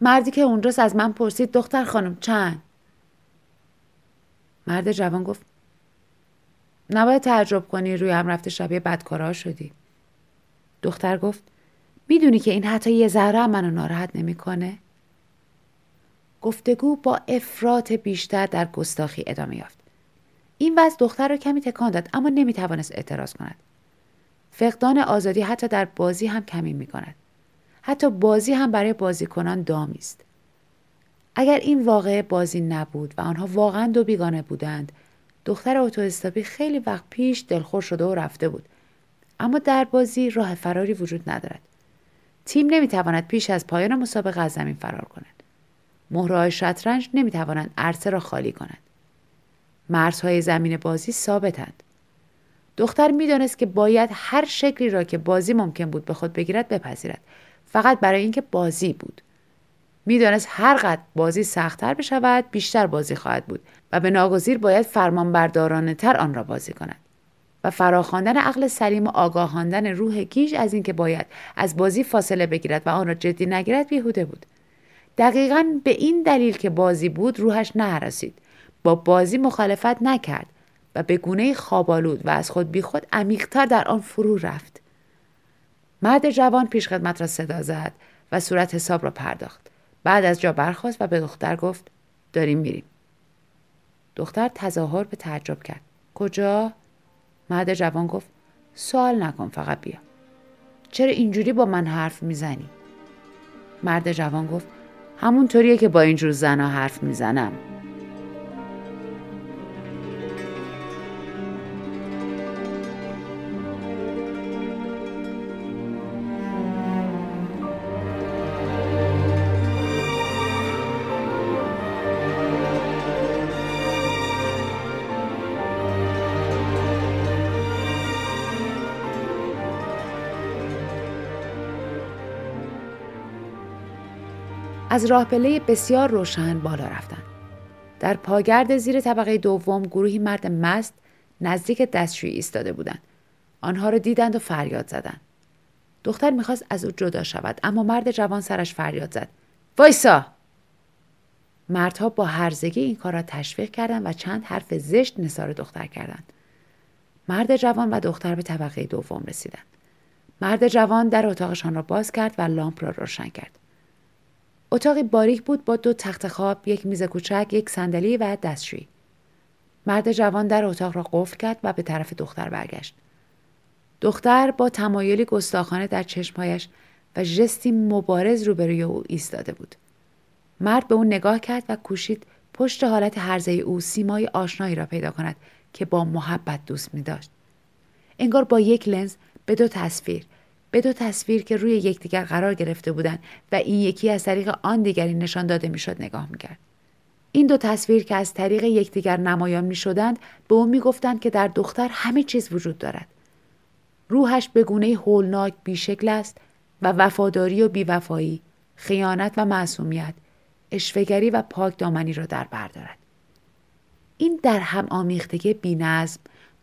مردی که اونجاست از من پرسید دختر خانم چند مرد جوان گفت نباید تعجب کنی روی هم رفته شبیه بدکارا شدی دختر گفت می‌دونی که این حتی یه ذره منو ناراحت نمی‌کنه گفتگو با افراط بیشتر در گستاخی ادامه یافت این وضع دختر را کمی تکان داد اما نمی‌توانست اعتراض کند فقدان آزادی حتی در بازی هم کمی می کند. حتی بازی هم برای بازیکنان دامی است. اگر این واقعه بازی نبود و آنها واقعا دو بیگانه بودند دختر اتوستاپی خیلی وقت پیش دلخور شده و رفته بود اما در بازی راه فراری وجود ندارد. تیم نمی‌تواند پیش از پایان مسابقه از زمین فرار کند. مهرهای شطرنج نمی‌توانند عرصه را خالی کنند. مرزهای زمین بازی ثابتند. دختر می‌دانست که باید هر شکلی را که بازی ممکن بود به خود بگیرد بپذیرد. فقط برای اینکه بازی بود. می‌دانست هر قدر بازی سختتر بشود بیشتر بازی خواهد بود و به ناگزیر باید فرمانبردارانه تر آن را بازی کند. و فراخواندن عقل سلیم و آگاهاندن روح گیج از اینکه باید از بازی فاصله بگیرد و آن را جدی نگیرد بیهوده بود. دقیقا به این دلیل که بازی بود روحش نهرسید با بازی مخالفت نکرد و به گونه خوابالود و از خود بیخود عمیقتر در آن فرو رفت. مرد جوان پیشخدمت را صدا زد و صورت حساب را پرداخت. بعد از جا برخواست و به دختر گفت داریم میریم. دختر تظاهر به تعجب کرد. کجا؟ مرد جوان گفت سوال نکن فقط بیا. چرا اینجوری با من حرف می‌زنی؟ مرد جوان گفت همونطوریه که با اینجور زنا حرف می‌زنم. از راه پله بسیار روشن بالا رفتند. در پاگرد زیر طبقه دوم گروهی مرد مست نزدیک دستشویی ایستاده بودند. آنها را دیدند و فریاد زدند. دختر می‌خواست از او جدا شود اما مرد جوان سرش فریاد زد. وایسا! مردها با هرزگی این کار را تشویق کردند و چند حرف زشت نثار دختر کردند. مرد جوان و دختر به طبقه دوم رسیدند. مرد جوان در اتاقشان را باز کرد و لامپ را روشن کرد. اتاقی باریک بود با دو تخت خواب، یک میز کوچک، یک صندلی و دستشویی. مرد جوان در اتاق را قفل کرد و به طرف دختر برگشت. دختر با تمایلی گستاخانه در چشمهایش و ژستی مبارز روبروی او ایستاده بود. مرد به او نگاه کرد و کوشید پشت حالت هرزه او سیمای آشنایی را پیدا کند که با محبت دوست می داشت. انگار با یک لنز به دو تصویر به دو تصویر که روی یکدیگر قرار گرفته بودند و این یکی از طریق آن دیگری نشان داده می‌شد نگاه می‌کرد این دو تصویر که از طریق یکدیگر نمایان می شدند به او می‌گفتند که در دختر همه چیز وجود دارد. روحش به گونه هولناک بیشکل است و وفاداری و بیوفایی، خیانت و معصومیت، اشفگری و پاک دامنی را در بر دارد. این در هم آمیختگی بینظم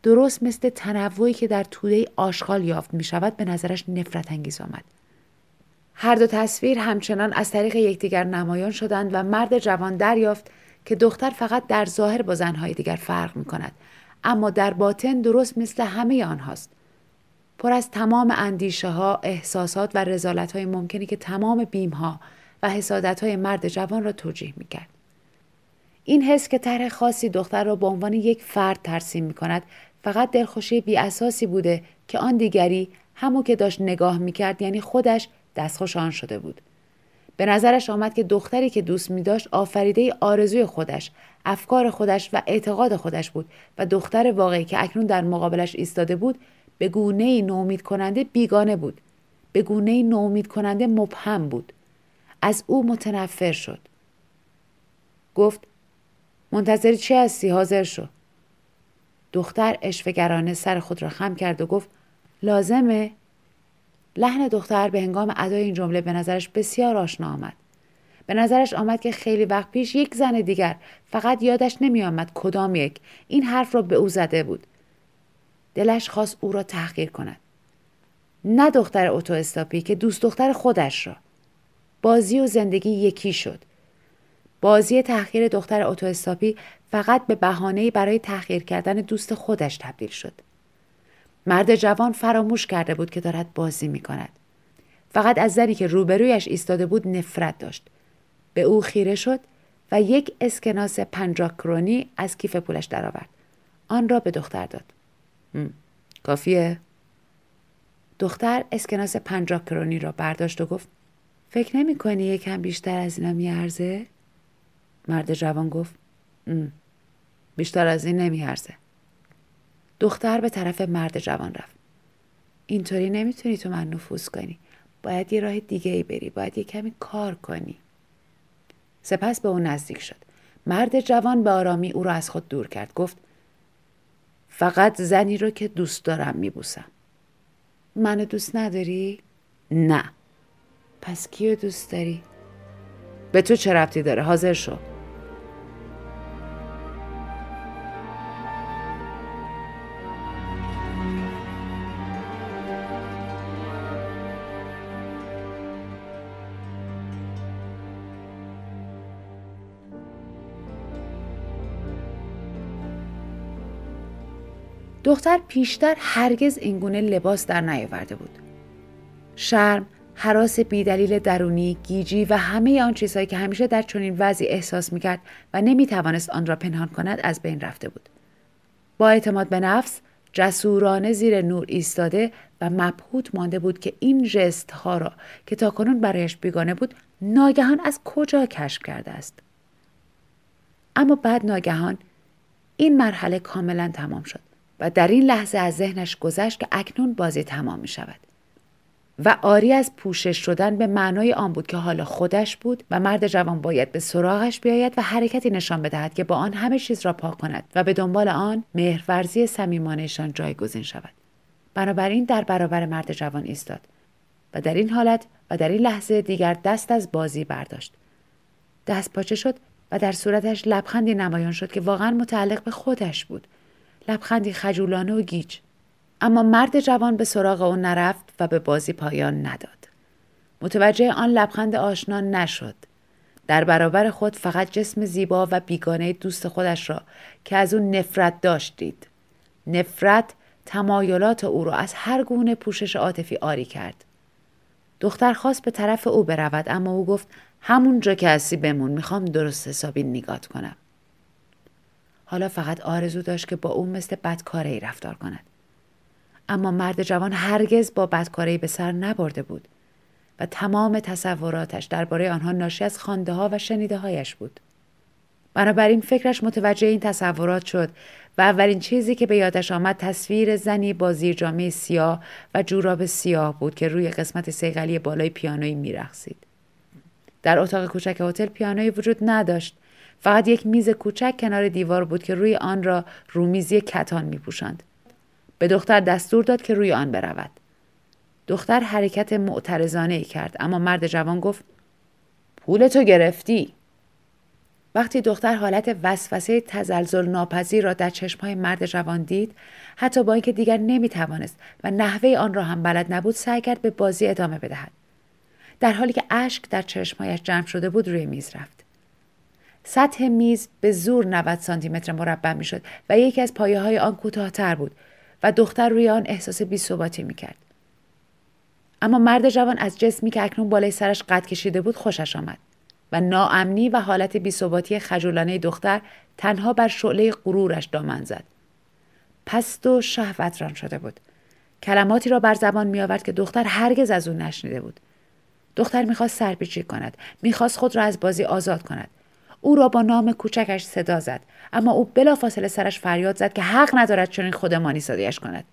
درست مثل تنوعی که در توده آشغال یافت می شود به نظرش نفرت انگیز آمد. هر دو تصویر همچنان از طریق یکدیگر نمایان شدند و مرد جوان دریافت که دختر فقط در ظاهر با زنهای دیگر فرق می کند اما در باطن درست مثل همه آنهاست. پر از تمام اندیشه ها، احساسات و رزالت های ممکنی که تمام بیم ها و حسادت های مرد جوان را توجیه می کرد. این حس که طرح خاصی دختر را به عنوان یک فرد ترسیم می کند فقط دلخوشی بی اساسی بوده که آن دیگری همو که داشت نگاه می‌کرد یعنی خودش دستخوش آن شده بود. به نظرش آمد که دختری که دوست می داشت آفریده آرزوی خودش، افکار خودش و اعتقاد خودش بود و دختر واقعی که اکنون در مقابلش ایستاده بود به گونه نومید کننده بیگانه بود. به گونه نومید کننده مبهم بود. از او متنفر شد. گفت منتظری چی هستی حاضر شو. دختر اشفگرانه سر خود را خم کرد و گفت لازمه؟ لحن دختر به هنگام ادای این جمله به نظرش بسیار آشنا آمد. به نظرش آمد که خیلی وقت پیش یک زن دیگر فقط یادش نمی آمد کدام یک این حرف را به او زده بود. دلش خواست او را تحقیر کند. نه دختر اتو استاپی که دوست دختر خودش را. بازی و زندگی یکی شد بازی تحقیر دختر اتوستاپی فقط به بهانه‌ای برای تحقیر کردن دوست خودش تبدیل شد مرد جوان فراموش کرده بود که دارد بازی می کند. فقط از زنی که روبرویش ایستاده بود نفرت داشت. به او خیره شد و یک اسکناس پنجاه کرونی از کیف پولش درآورد. آن را به دختر داد. کافیه؟ دختر اسکناس پنجاه کرونی را برداشت و گفت فکر نمی کنی یکم بیشتر از اینا میارزه؟ مرد جوان گفت بیشتر از این نمیارزه. دختر به طرف مرد جوان رفت. اینطوری نمی‌تونی تو من نفوذ کنی. باید یه راه دیگه ای بری. باید یه کمی کار کنی. سپس به او نزدیک شد. مرد جوان به آرامی او را از خود دور کرد. گفت فقط زنی رو که دوست دارم میبوسم. منو دوست نداری؟ نه. پس کیو دوست داری؟ به تو چه ربطی داره؟ حاضر شو. دختر پیشتر هرگز اینگونه لباس در نیاورده بود. شرم، حراس بیدلیل درونی، گیجی و همه آن چیزهایی که همیشه در چنین وضعی احساس می‌کرد و نمی‌توانست آن را پنهان کند از بین رفته بود. با اعتماد به نفس جسورانه زیر نور ایستاده و مبهوت مانده بود که این جست ها را که تاکنون برایش بیگانه بود ناگهان از کجا کشف کرده است. اما بعد ناگهان این مرحله کاملا تمام شد. و در این لحظه از ذهنش گذشت که اکنون بازی تمام می شود. و آری از پوشش شدن به معنای آن بود که حالا خودش بود و مرد جوان باید به سراغش بیاید و حرکتی نشان بدهد که با آن همه چیز را پاک کند و به دنبال آن مهرورزی صمیمانهشان جایگزین شود. بنابراین در برابر مرد جوان ایستاد و در این حالت و در این لحظه دیگر دست از بازی برداشت. دست پاچه شد و در صورتش لبخندی نمایان شد که واقعا متعلق به خودش بود. لبخندی خجولانه و گیج. اما مرد جوان به سراغ او نرفت و به بازی پایان نداد. متوجه آن لبخند آشنا نشد. در برابر خود فقط جسم زیبا و بیگانه دوست خودش را که از او نفرت داشتید نفرت تمایلات او را از هر گونه پوشش عاطفی آری کرد. دختر خواست به طرف او برود اما او گفت همونجا که هستی بمون می‌خوام درست حسابی نگات کنم. حالا فقط آرزو داشت که با او مثل بدکاره ای رفتار کند. اما مرد جوان هرگز با بدکاره به سر نبرده بود و تمام تصوراتش درباره آنها ناشی از خانده ها و شنیده هایش بود. بنابراین فکرش متوجه این تصورات شد و اولین چیزی که به یادش آمد تصویر زنی با زیر جامعه سیاه و جوراب سیاه بود که روی قسمت سیغلی بالای پیانوی میرقصید. در اتاق کوچک هتل پیانوی وجود نداشت فقط یک میز کوچک کنار دیوار بود که روی آن را رومیزی کتان می پوشند. به دختر دستور داد که روی آن برود. دختر حرکت معترضانه ای کرد اما مرد جوان گفت پول تو گرفتی. وقتی دختر حالت وسوسه تزلزل ناپذیر را در چشمهای مرد جوان دید حتی با اینکه دیگر نمی توانست و نحوه آن را هم بلد نبود سعی کرد به بازی ادامه بدهد در حالی که اشک در چشمهایش جمع شده بود روی میز رفت سطح میز به زور 90 سانتی متر مربع می‌شد و یکی از پایه های آن کوتاهتر بود و دختر روی آن احساس بیثباتی می‌کرد. اما مرد جوان از جسمی که اکنون بالای سرش قد کشیده بود خوشش آمد و ناامنی و حالت بیثباتی خجولانه دختر تنها بر شعله غرورش دامن زد. پست و شهوتران شده بود. کلماتی را بر زبان می آورد که دختر هرگز از او نشنیده بود. دختر می‌خواست سرپیچی کند می‌خواست خود را از بازی آزاد کند. او را با نام کوچکش صدا زد. اما او بلافاصله سرش فریاد زد که حق ندارد چنین خودمانی سادهاش کند.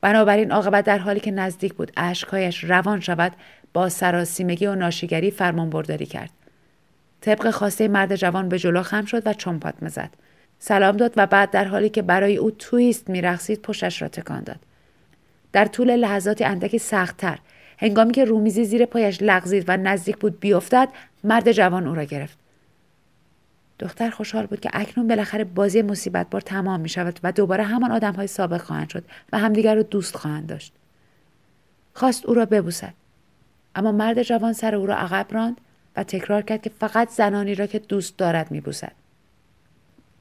بنابراین عاقبت در حالی که نزدیک بود اشکهایش روان شود با سراسیمگی و ناشیگری فرمان برداری کرد. طبق خواسته مرد جوان به جلو خم شد و چمپات زد سلام داد و بعد در حالی که برای او تویست میرقصید پشتش را تکان داد. در طول لحظاتی اندکی سختتر هنگامی که رومیزی زیر پایش لغزید و نزدیک بود بیفتد مرد جوان او را گرفت. دختر خوشحال بود که اکنون بالاخره بازی مصیبت بار تمام می شود و دوباره همان آدم های سابق خواهند شد و همدیگر را دوست خواهند داشت. خواست او را ببوسد. اما مرد جوان سر او را عقب راند و تکرار کرد که فقط زنانی را که دوست دارد میبوسد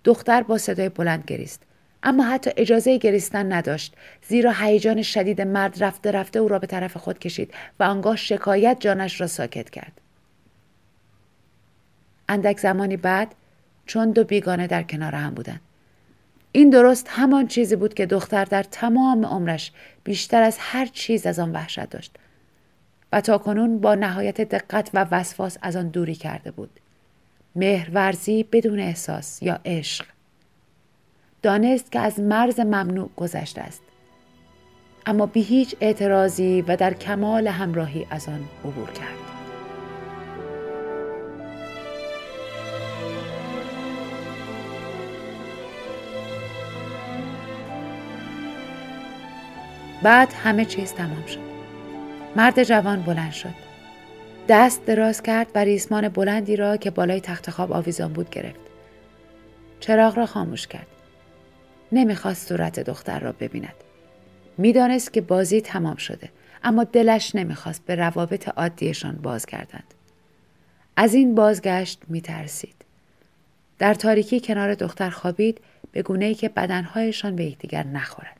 دختر با صدای بلند گریست اما حتی اجازه گریستن نداشت زیرا هیجان شدید مرد رفته رفته او را به طرف خود کشید و آنگاه شکایت جانش را ساکت کرد اندک زمانی بعد چون دو بیگانه در کنار هم بودند این درست همان چیزی بود که دختر در تمام عمرش بیشتر از هر چیز از آن وحشت داشت و تا کنون با نهایت دقت و وسواس از آن دوری کرده بود. مهرورزی بدون احساس یا عشق. دانست که از مرز ممنوع گذشته است. اما بی هیچ اعتراضی و در کمال همراهی از آن عبور کرد. بعد همه چیز تمام شد. مرد جوان بلند شد. دست دراز کرد و ریسمان بلندی را که بالای تخت خواب آویزان بود گرفت. چراغ را خاموش کرد. نمی‌خواست صورت دختر را ببیند. می‌دانست که بازی تمام شده اما دلش نمی‌خواست به روابط عادیشان بازگردند از این بازگشت میترسید. در تاریکی کنار دختر خوابید به گونه ای که بدنهایشان به یکدیگر نخورند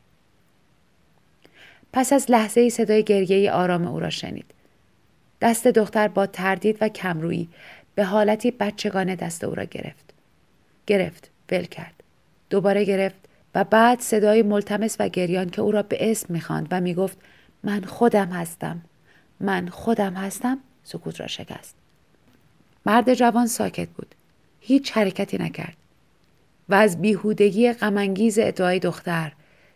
پس از لحظه ای صدای گریه آرام او را شنید. دست دختر با تردید و کمرویی به حالتی بچگانه دست او را گرفت. گرفت، ول کرد. دوباره گرفت و بعد صدای ملتمس و گریان که او را به اسم می‌خواند و می‌گفت من خودم هستم. من خودم هستم سکوت را شکست. مرد جوان ساکت بود. هیچ حرکتی نکرد. و از بیهودگی غمانگیز ادعای دختر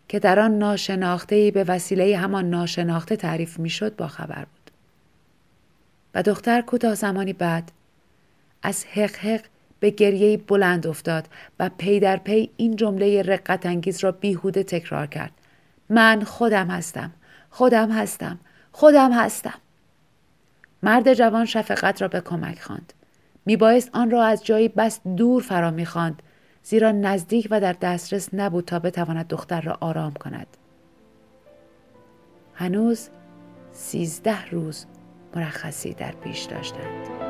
که در آن ناشناخته به وسیله همان ناشناخته تعریف می‌شد با خبر بود. و دختر کوتاه زمانی بعد از حق حق به گریه بلند افتاد و پی در پی این جمله رقت انگیز را بیهوده تکرار کرد. من خودم هستم خودم هستم خودم هستم. مرد جوان شفقت را به کمک خواند. میبایست آن را از جایی بس دور فرا می‌خواند زیرا نزدیک و در دسترس نبود تا بتواند دختر را آرام کند. هنوز سیزده روز مرخصی در پیش داشتند.